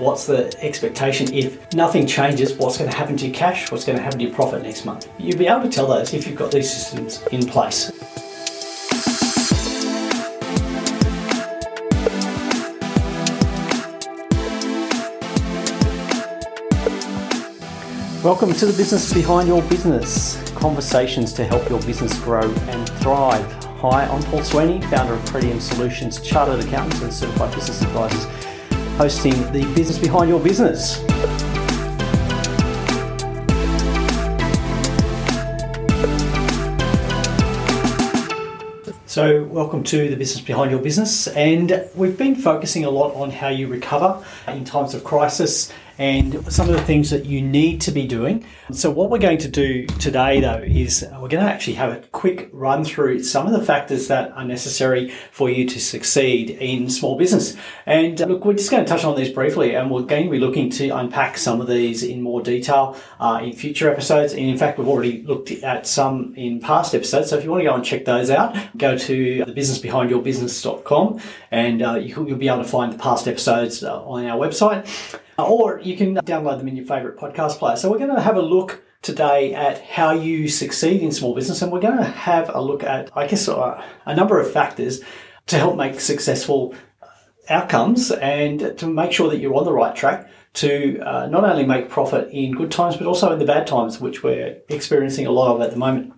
What's the expectation if nothing changes? What's going to happen to your cash? What's going to happen to your profit next month? You'll be able to tell those if you've got these systems in place. Welcome to the business behind your business. Conversations to help your business grow and thrive. Hi, I'm Paul Sweeney, founder of Pretium Solutions, chartered accountants and certified business advisors, hosting the business behind your business. So, welcome to the business behind your business, and we've been focusing a lot on how you recover in times of crisis and some of the things that you need to be doing. So, what we're going to do today, though, is we're going to actually have a quick run through some of the factors that are necessary for you to succeed in small business. And uh, look, we're just going to touch on these briefly, and we're going to be looking to unpack some of these in more detail uh, in future episodes. And in fact, we've already looked at some in past episodes. So, if you want to go and check those out, go to thebusinessbehindyourbusiness.com and uh, you, will be able to find the past episodes uh, on our website or you can download them in your favorite podcast player. So we're going to have a look today at how you succeed in small business, and we're going to have a look at, I guess, uh, a number of factors to help make successful outcomes and to make sure that you're on the right track to uh, not only make profit in good times but also in the bad times, which we're experiencing a lot of at the moment.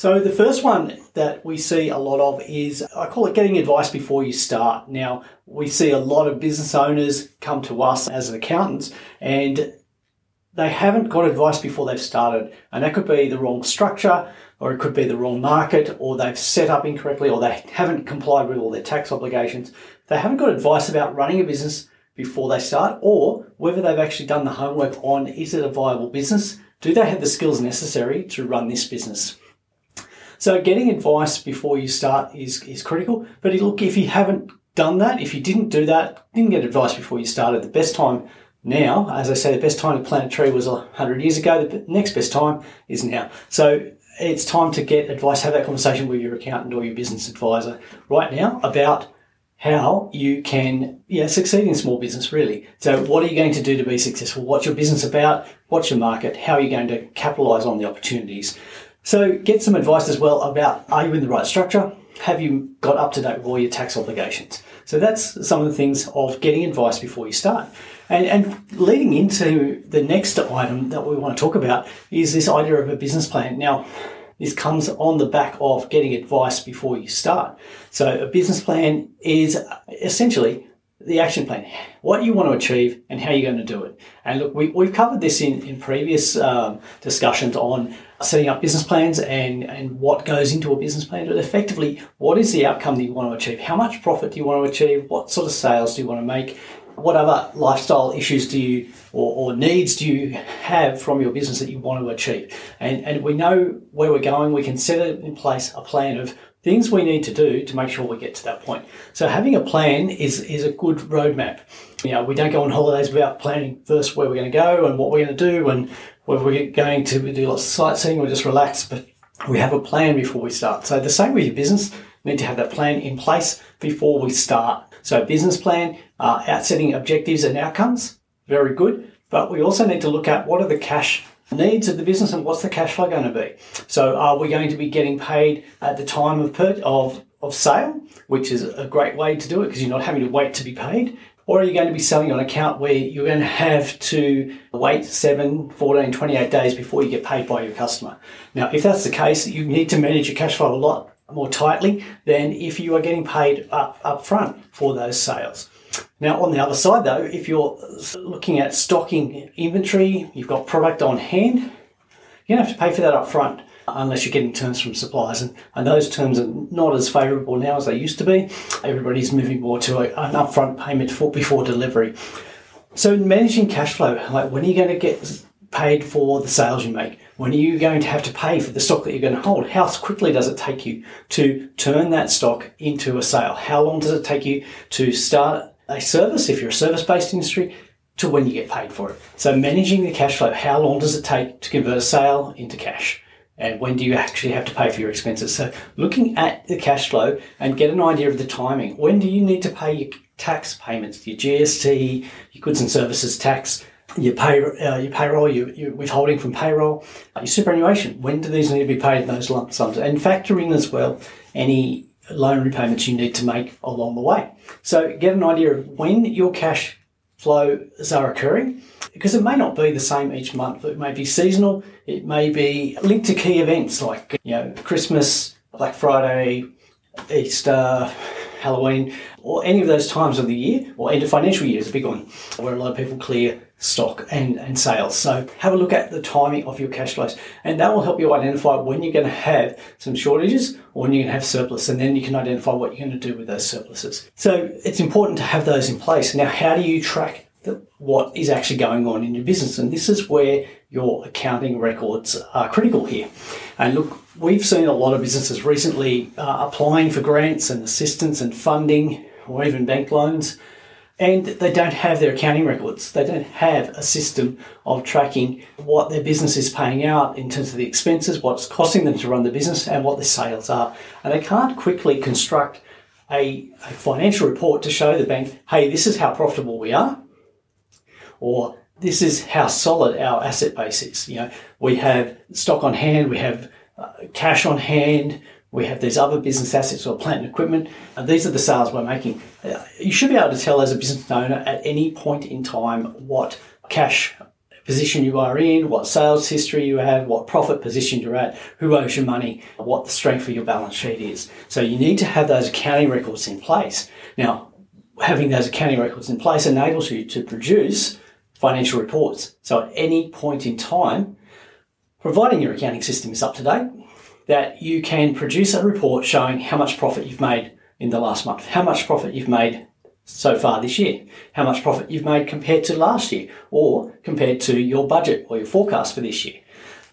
So the first one that we see a lot of is I call it getting advice before you start. Now we see a lot of business owners come to us as accountants and they haven't got advice before they've started. And that could be the wrong structure or it could be the wrong market or they've set up incorrectly or they haven't complied with all their tax obligations. They haven't got advice about running a business before they start or whether they've actually done the homework on is it a viable business? Do they have the skills necessary to run this business? So getting advice before you start is, is critical. But look, if you haven't done that, if you didn't do that, didn't get advice before you started, the best time now, as I say, the best time to plant a tree was 100 years ago. The next best time is now. So it's time to get advice, have that conversation with your accountant or your business advisor right now about how you can yeah, succeed in small business really. So what are you going to do to be successful? What's your business about? What's your market? How are you going to capitalize on the opportunities? So get some advice as well about are you in the right structure? Have you got up to date with all your tax obligations? So that's some of the things of getting advice before you start. And, and leading into the next item that we want to talk about is this idea of a business plan. Now, this comes on the back of getting advice before you start. So a business plan is essentially the action plan, what you want to achieve and how you're going to do it. And look, we, we've covered this in, in previous um, discussions on setting up business plans and, and what goes into a business plan, but effectively, what is the outcome that you want to achieve? How much profit do you want to achieve? What sort of sales do you want to make? What other lifestyle issues do you or, or needs do you have from your business that you want to achieve? And, and we know where we're going. We can set in place a plan of things we need to do to make sure we get to that point. So having a plan is, is a good roadmap. You know, we don't go on holidays without planning first where we're going to go and what we're going to do and whether we're going to do lots of sightseeing or just relax, but we have a plan before we start. So the same with your business, we need to have that plan in place before we start. So business plan, uh, objectives and outcomes, very good. But we also need to look at what are the cash needs of the business and what's the cash flow going to be. So are we going to be getting paid at the time of per- of of sale, which is a great way to do it because you're not having to wait to be paid? Or are you going to be selling on account where you're going to have to wait 7, 14, 28 days before you get paid by your customer? Now, if that's the case, you need to manage your cash flow a lot more tightly than if you are getting paid up, up front for those sales. Now, on the other side, though, if you're looking at stocking inventory, you've got product on hand, you're going to have to pay for that up front unless you're getting terms from suppliers. And, and those terms are not as favourable now as they used to be. Everybody's moving more to a, an upfront payment for, before delivery. So, managing cash flow, like when are you going to get paid for the sales you make? When are you going to have to pay for the stock that you're going to hold? How quickly does it take you to turn that stock into a sale? How long does it take you to start a service, if you're a service based industry, to when you get paid for it. So managing the cash flow, how long does it take to convert a sale into cash? And when do you actually have to pay for your expenses? So looking at the cash flow and get an idea of the timing. When do you need to pay your tax payments, your GST, your goods and services tax, your pay, uh, your payroll, your, your, withholding from payroll, your superannuation. When do these need to be paid? Those lump sums, and factor in as well any loan repayments you need to make along the way. So get an idea of when your cash flows are occurring, because it may not be the same each month. It may be seasonal. It may be linked to key events like you know Christmas, Black Friday, Easter, Halloween, or any of those times of the year, or end of financial year is a big one, where a lot of people clear stock and, and sales. So have a look at the timing of your cash flows, and that will help you identify when you're going to have some shortages or when you're going to have surplus, and then you can identify what you're going to do with those surpluses. So it's important to have those in place. Now, how do you track the, what is actually going on in your business? And this is where your accounting records are critical here. And look, we've seen a lot of businesses recently uh, applying for grants and assistance and funding or even bank loans and they don't have their accounting records. They don't have a system of tracking what their business is paying out in terms of the expenses, what's costing them to run the business, and what the sales are. And they can't quickly construct a, a financial report to show the bank, hey, this is how profitable we are, or this is how solid our asset base is. You know, we have stock on hand, we have uh, cash on hand, we have these other business assets or plant and equipment, and these are the sales we're making. Uh, you should be able to tell as a business owner at any point in time what cash position you are in, what sales history you have, what profit position you're at, who owes you money, what the strength of your balance sheet is. So you need to have those accounting records in place. Now, having those accounting records in place enables you to produce financial reports. So at any point in time, providing your accounting system is up to date, that you can produce a report showing how much profit you've made in the last month, how much profit you've made so far this year, how much profit you've made compared to last year or compared to your budget or your forecast for this year.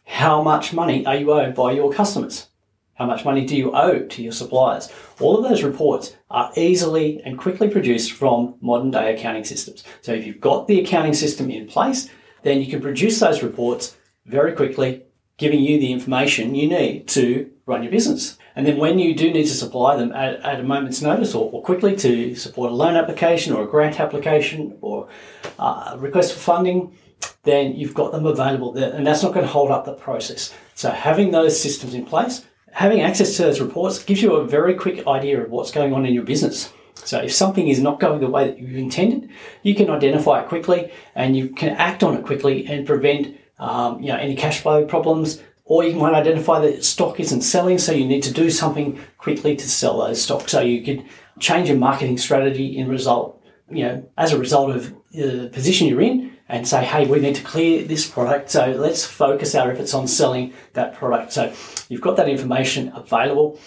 How much money are you owed by your customers? How much money do you owe to your suppliers? All of those reports are easily and quickly produced from modern day accounting systems. So if you've got the accounting system in place, then you can produce those reports very quickly giving you the information you need to run your business. And then when you do need to supply them at, at a moment's notice or, or, quickly to support a loan application or a grant application or uh, a request for funding, then you've got them available there. And that's not going to hold up the process. So having those systems in place, having access to those reports gives you a very quick idea of what's going on in your business. So if something is not going the way that you intended, you can identify it quickly and you can act on it quickly and prevent um, you know, any cash flow problems, or you might identify that stock isn't selling, so you need to do something quickly to sell those stocks. So you could change your marketing strategy in result, you know, as a result of the position you're in, and say, hey, we need to clear this product, so let's focus our efforts on selling that product. So you've got that information available.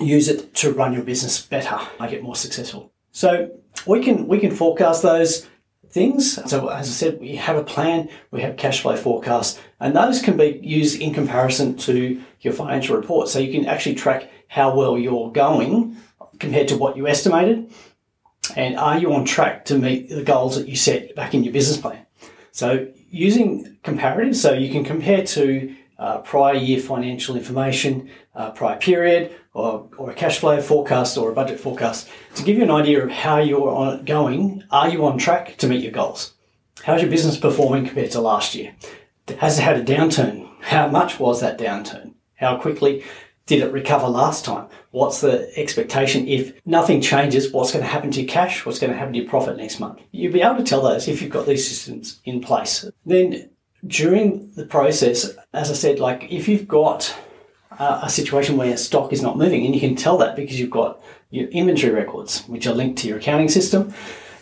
Use it to run your business better, make it more successful. So we can we can forecast those things. So as I said, we have a plan, we have cash flow forecasts, and those can be used in comparison to your financial report. So you can actually track how well you're going compared to what you estimated. And are you on track to meet the goals that you set back in your business plan? So using comparatives, so you can compare to uh, prior year financial information, uh, prior period, or, or a cash flow forecast or a budget forecast to give you an idea of how you're on going. Are you on track to meet your goals? How's your business performing compared to last year? Has it had a downturn? How much was that downturn? How quickly did it recover last time? What's the expectation if nothing changes? What's going to happen to your cash? What's going to happen to your profit next month? You'll be able to tell those if you've got these systems in place. Then during the process, as I said, like if you've got uh, a situation where stock is not moving, and you can tell that because you've got your inventory records, which are linked to your accounting system.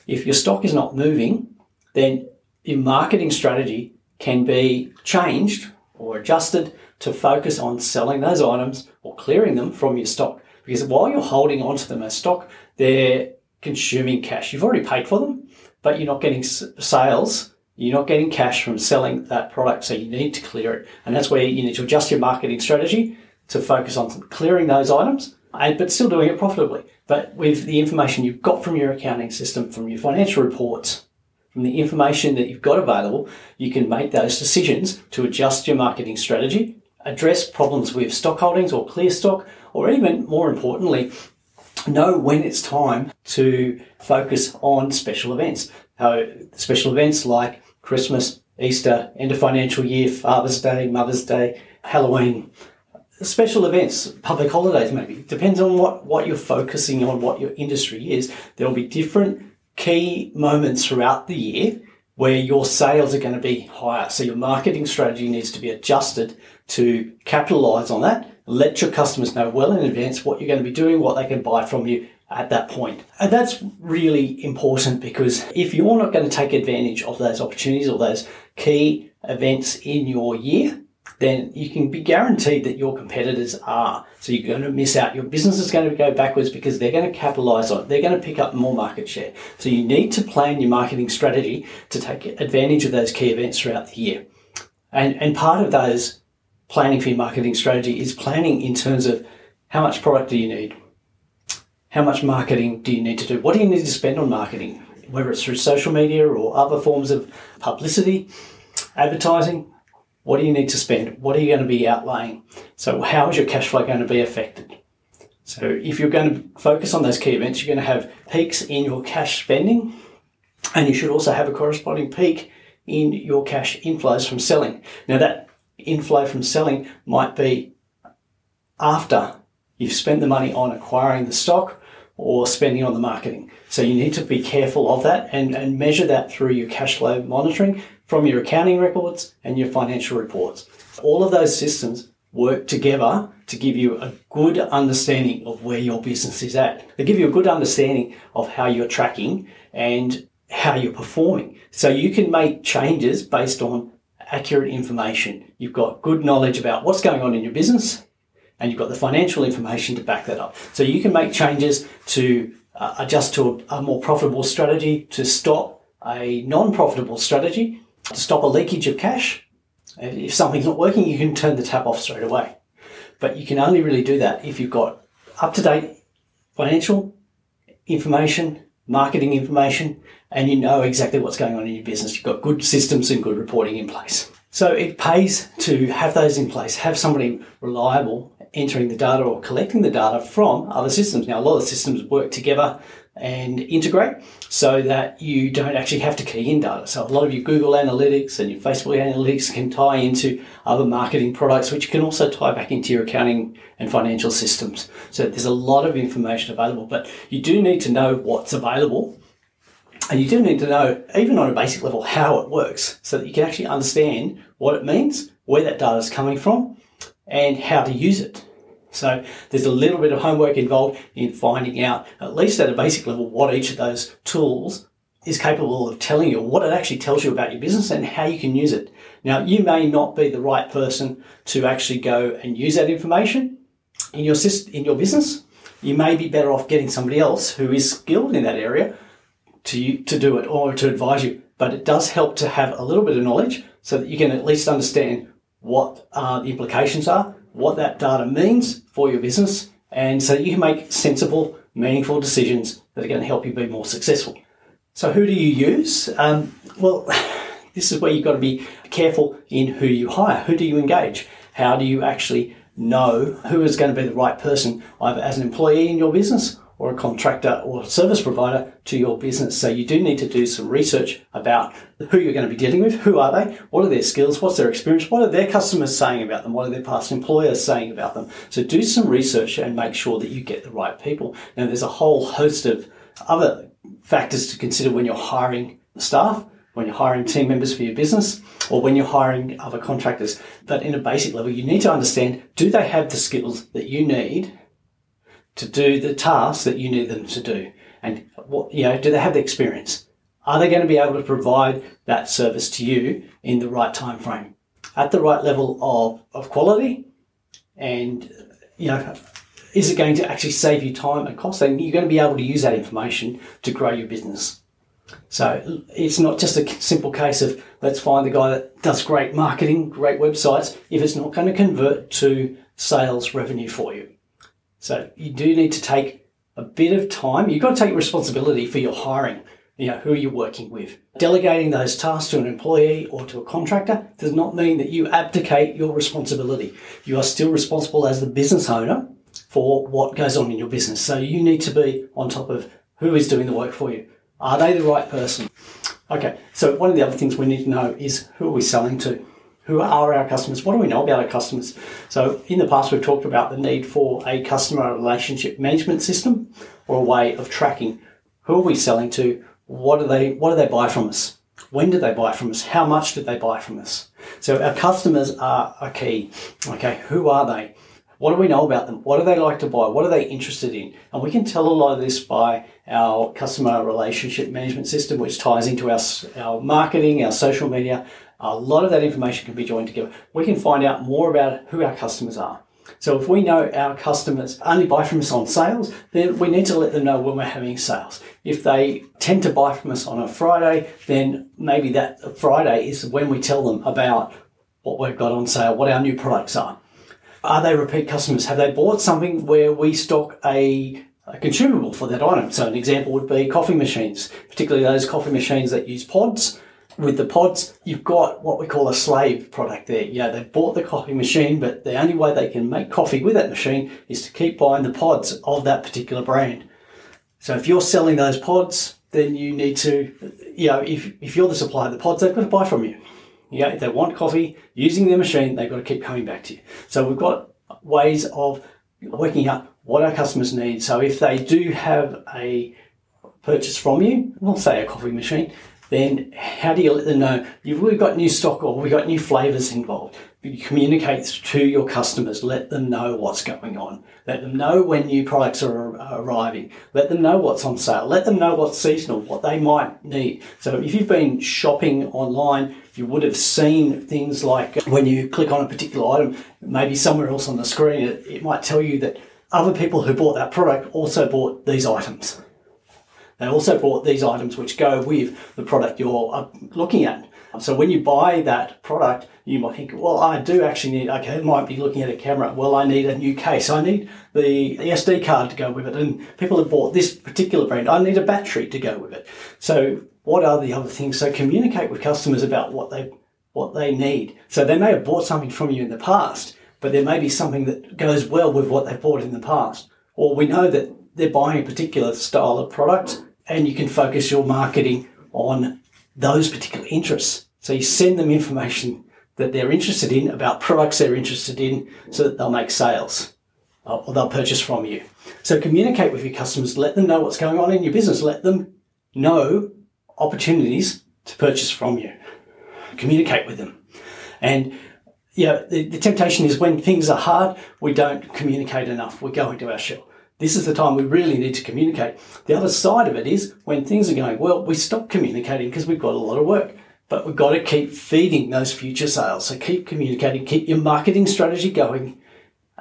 If your stock is not moving, then your marketing strategy can be changed or adjusted to focus on selling those items or clearing them from your stock. Because while you're holding onto them as stock, they're consuming cash. You've already paid for them, but you're not getting sales you're not getting cash from selling that product, so you need to clear it. And that's where you need to adjust your marketing strategy to focus on clearing those items, but still doing it profitably. But with the information you've got from your accounting system, from your financial reports, from the information that you've got available, you can make those decisions to adjust your marketing strategy, address problems with stock holdings or clear stock, or even more importantly, know when it's time to focus on special events. Uh, special events like Christmas, Easter, end of financial year, Father's Day, Mother's Day, Halloween, special events, public holidays maybe. Depends on what, what you're focusing on, what your industry is. There will be different key moments throughout the year where your sales are going to be higher. So your marketing strategy needs to be adjusted to capitalize on that. Let your customers know well in advance what you're going to be doing, what they can buy from you at that point. And that's really important because if you're not going to take advantage of those opportunities or those key events in your year, then you can be guaranteed that your competitors are. So you're going to miss out. Your business is going to go backwards because they're going to capitalize on it. They're going to pick up more market share. So you need to plan your marketing strategy to take advantage of those key events throughout the year. And, and part of those planning for your marketing strategy is planning in terms of how much product do you need? How much marketing do you need to do? What do you need to spend on marketing? Whether it's through social media or other forms of publicity, advertising, what do you need to spend? What are you going to be outlaying? So, how is your cash flow going to be affected? So, if you're going to focus on those key events, you're going to have peaks in your cash spending, and you should also have a corresponding peak in your cash inflows from selling. Now, that inflow from selling might be after you've spent the money on acquiring the stock or spending on the marketing. So you need to be careful of that and, and measure that through your cash flow monitoring from your accounting records and your financial reports. All of those systems work together to give you a good understanding of where your business is at. They give you a good understanding of how you're tracking and how you're performing. So you can make changes based on accurate information. You've got good knowledge about what's going on in your business and you've got the financial information to back that up. So you can make changes to uh, adjust to a, a more profitable strategy, to stop a non-profitable strategy, to stop a leakage of cash. If something's not working, you can turn the tap off straight away. But you can only really do that if you've got up to date financial information, marketing information, and you know exactly what's going on in your business. You've got good systems and good reporting in place. So it pays to have those in place, have somebody reliable entering the data or collecting the data from other systems. Now, a lot of systems work together and integrate so that you don't actually have to key in data. So a lot of your Google Analytics and your Facebook Analytics can tie into other marketing products, which can also tie back into your accounting and financial systems. So there's a lot of information available, but you do need to know what's available. And you do need to know, even on a basic level, how it works so that you can actually understand what it means, where that data is coming from, and how to use it. So there's a little bit of homework involved in finding out, at least at a basic level, what each of those tools is capable of telling you, what it actually tells you about your business and how you can use it. Now, you may not be the right person to actually go and use that information in your in your business. You may be better off getting somebody else who is skilled in that area to to do it or to advise you. But it does help to have a little bit of knowledge so that you can at least understand what uh, the implications are, what that data means for your business, and so you can make sensible, meaningful decisions that are going to help you be more successful. So, who do you use? Um, well, this is where you've got to be careful in who you hire. Who do you engage? How do you actually know who is going to be the right person, either as an employee in your business or a contractor or service provider to your business. So you do need to do some research about who you're going to be dealing with. Who are they? What are their skills? What's their experience? What are their customers saying about them? What are their past employers saying about them? So do some research and make sure that you get the right people. Now there's a whole host of other factors to consider when you're hiring staff, when you're hiring team members for your business, or when you're hiring other contractors. But in a basic level, you need to understand, do they have the skills that you need to do the tasks that you need them to do? And what, you know, do they have the experience? Are they going to be able to provide that service to you in the right time frame, at the right level of, of quality? And, you know, is it going to actually save you time and cost? And you're going to be able to use that information to grow your business. So it's not just a simple case of let's find the guy that does great marketing, great websites, if it's not going to convert to sales revenue for you. So you do need to take a bit of time. You've got to take responsibility for your hiring. You know, who are you working with? Delegating those tasks to an employee or to a contractor does not mean that you abdicate your responsibility. You are still responsible as the business owner for what goes on in your business. So you need to be on top of who is doing the work for you. Are they the right person? Okay, so one of the other things we need to know is who are we selling to? Who are our customers? What do we know about our customers? So in the past, we've talked about the need for a customer relationship management system or a way of tracking who are we selling to? What do they, what do they buy from us? When do they buy from us? How much did they buy from us? So our customers are a key. Okay, who are they? What do we know about them? What do they like to buy? What are they interested in? And we can tell a lot of this by our customer relationship management system, which ties into our, our marketing, our social media. A lot of that information can be joined together. We can find out more about who our customers are. So if we know our customers only buy from us on sales, then we need to let them know when we're having sales. If they tend to buy from us on a Friday, then maybe that Friday is when we tell them about what we've got on sale, what our new products are. Are they repeat customers? Have they bought something where we stock a, consumable for that item? So an example would be coffee machines, particularly those coffee machines that use pods. With the pods, you've got what we call a slave product there. Yeah, they bought the coffee machine, but the only way they can make coffee with that machine is to keep buying the pods of that particular brand. So if you're selling those pods, then you need to, you know, if, if you're the supplier of the pods, they've got to buy from you. Yeah, if they want coffee using their machine, they've got to keep coming back to you. So we've got ways of working out what our customers need. So if they do have a purchase from you, we'll say a coffee machine, then how do you let them know you've really got new stock or we've got new flavors involved? You communicate to your customers, let them know what's going on. Let them know when new products are arriving. Let them know what's on sale. Let them know what's seasonal, what they might need. So if you've been shopping online, you would have seen things like when you click on a particular item, maybe somewhere else on the screen, it, it might tell you that other people who bought that product also bought these items. They also bought these items which go with the product you're uh, looking at. So when you buy that product, you might think, well, I do actually need, okay, I might be looking at a camera. Well, I need a new case. I need the SD card to go with it. And people have bought this particular brand. I need a battery to go with it. So what are the other things? So communicate with customers about what they, what they need. So they may have bought something from you in the past, but there may be something that goes well with what they've bought in the past. Or we know that they're buying a particular style of product and you can focus your marketing on those particular interests. So you send them information that they're interested in about products they're interested in so that they'll make sales uh, or they'll purchase from you. So communicate with your customers, let them know what's going on in your business, let them know opportunities to purchase from you. Communicate with them. And yeah, the, the temptation is when things are hard, we don't communicate enough. We go into our shell. This is the time we really need to communicate. The other side of it is when things are going well, we stop communicating because we've got a lot of work. But we've got to keep feeding those future sales. So keep communicating, keep your marketing strategy going,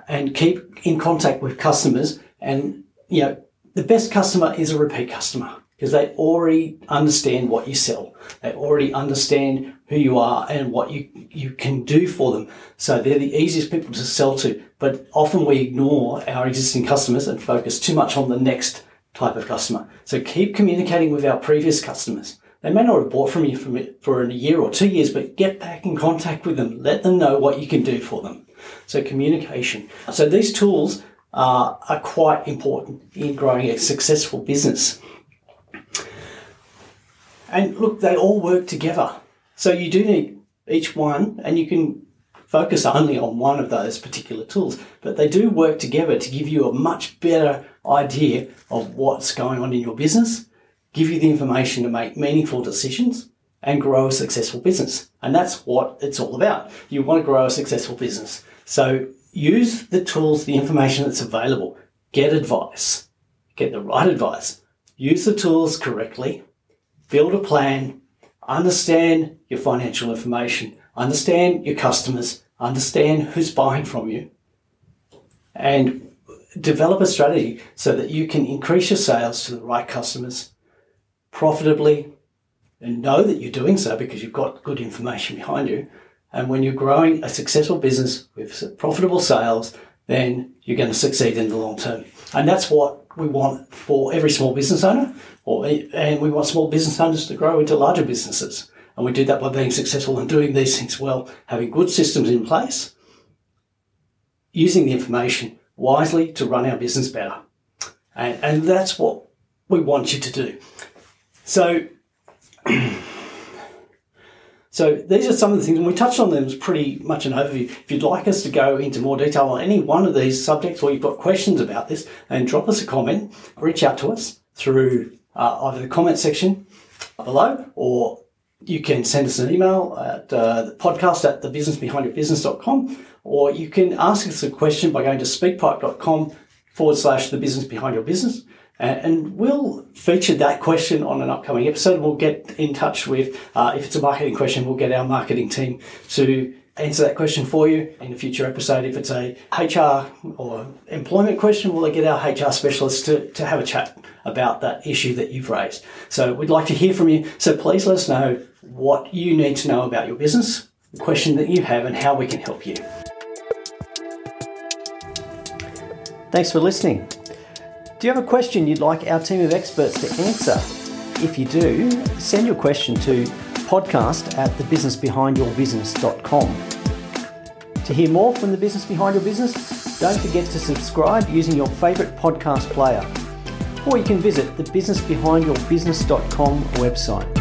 and keep in contact with customers. And, you know, the best customer is a repeat customer because they already understand what you sell. They already understand who you are and what you, you can do for them. So they're the easiest people to sell to. But often we ignore our existing customers and focus too much on the next type of customer. So keep communicating with our previous customers. They may not have bought from you for, a year or two years, but get back in contact with them. Let them know what you can do for them. So communication. So these tools are, are quite important in growing a successful business. And look, they all work together. So you do need each one, and you can focus only on one of those particular tools, but they do work together to give you a much better idea of what's going on in your business, give you the information to make meaningful decisions, and grow a successful business. And that's what it's all about. You want to grow a successful business. So use the tools, the information that's available. Get advice. Get the right advice. Use the tools correctly build a plan, understand your financial information, understand your customers, understand who's buying from you, and develop a strategy so that you can increase your sales to the right customers profitably and know that you're doing so because you've got good information behind you. And when you're growing a successful business with profitable sales, then you're going to succeed in the long term. And that's what we want for every small business owner, or, and we want small business owners to grow into larger businesses. And we do that by being successful and doing these things well, having good systems in place, using the information wisely to run our business better. And, and that's what we want you to do. So, so these are some of the things, and we touched on them as pretty much an overview. If you'd like us to go into more detail on any one of these subjects, or you've got questions about this, then drop us a comment, reach out to us through uh, either the comment section below, or you can send us an email at uh, podcast at thebusinessbehindyourbusiness.com, or you can ask us a question by going to speakpipe.com forward slash the business behind your business. And we'll feature that question on an upcoming episode. We'll get in touch with, uh, if it's a marketing question, we'll get our marketing team to answer that question for you in a future episode. If it's a HR or employment question, we'll get our HR specialist to, to have a chat about that issue that you've raised. So we'd like to hear from you. So please let us know what you need to know about your business, the question that you have, and how we can help you. Thanks for listening. Do you have a question you'd like our team of experts to answer? If you do, send your question to podcast at thebusinessbehindyourbusiness.com. To hear more from the business behind your business, don't forget to subscribe using your favourite podcast player. Or you can visit the businessbehindyourbusiness.com website.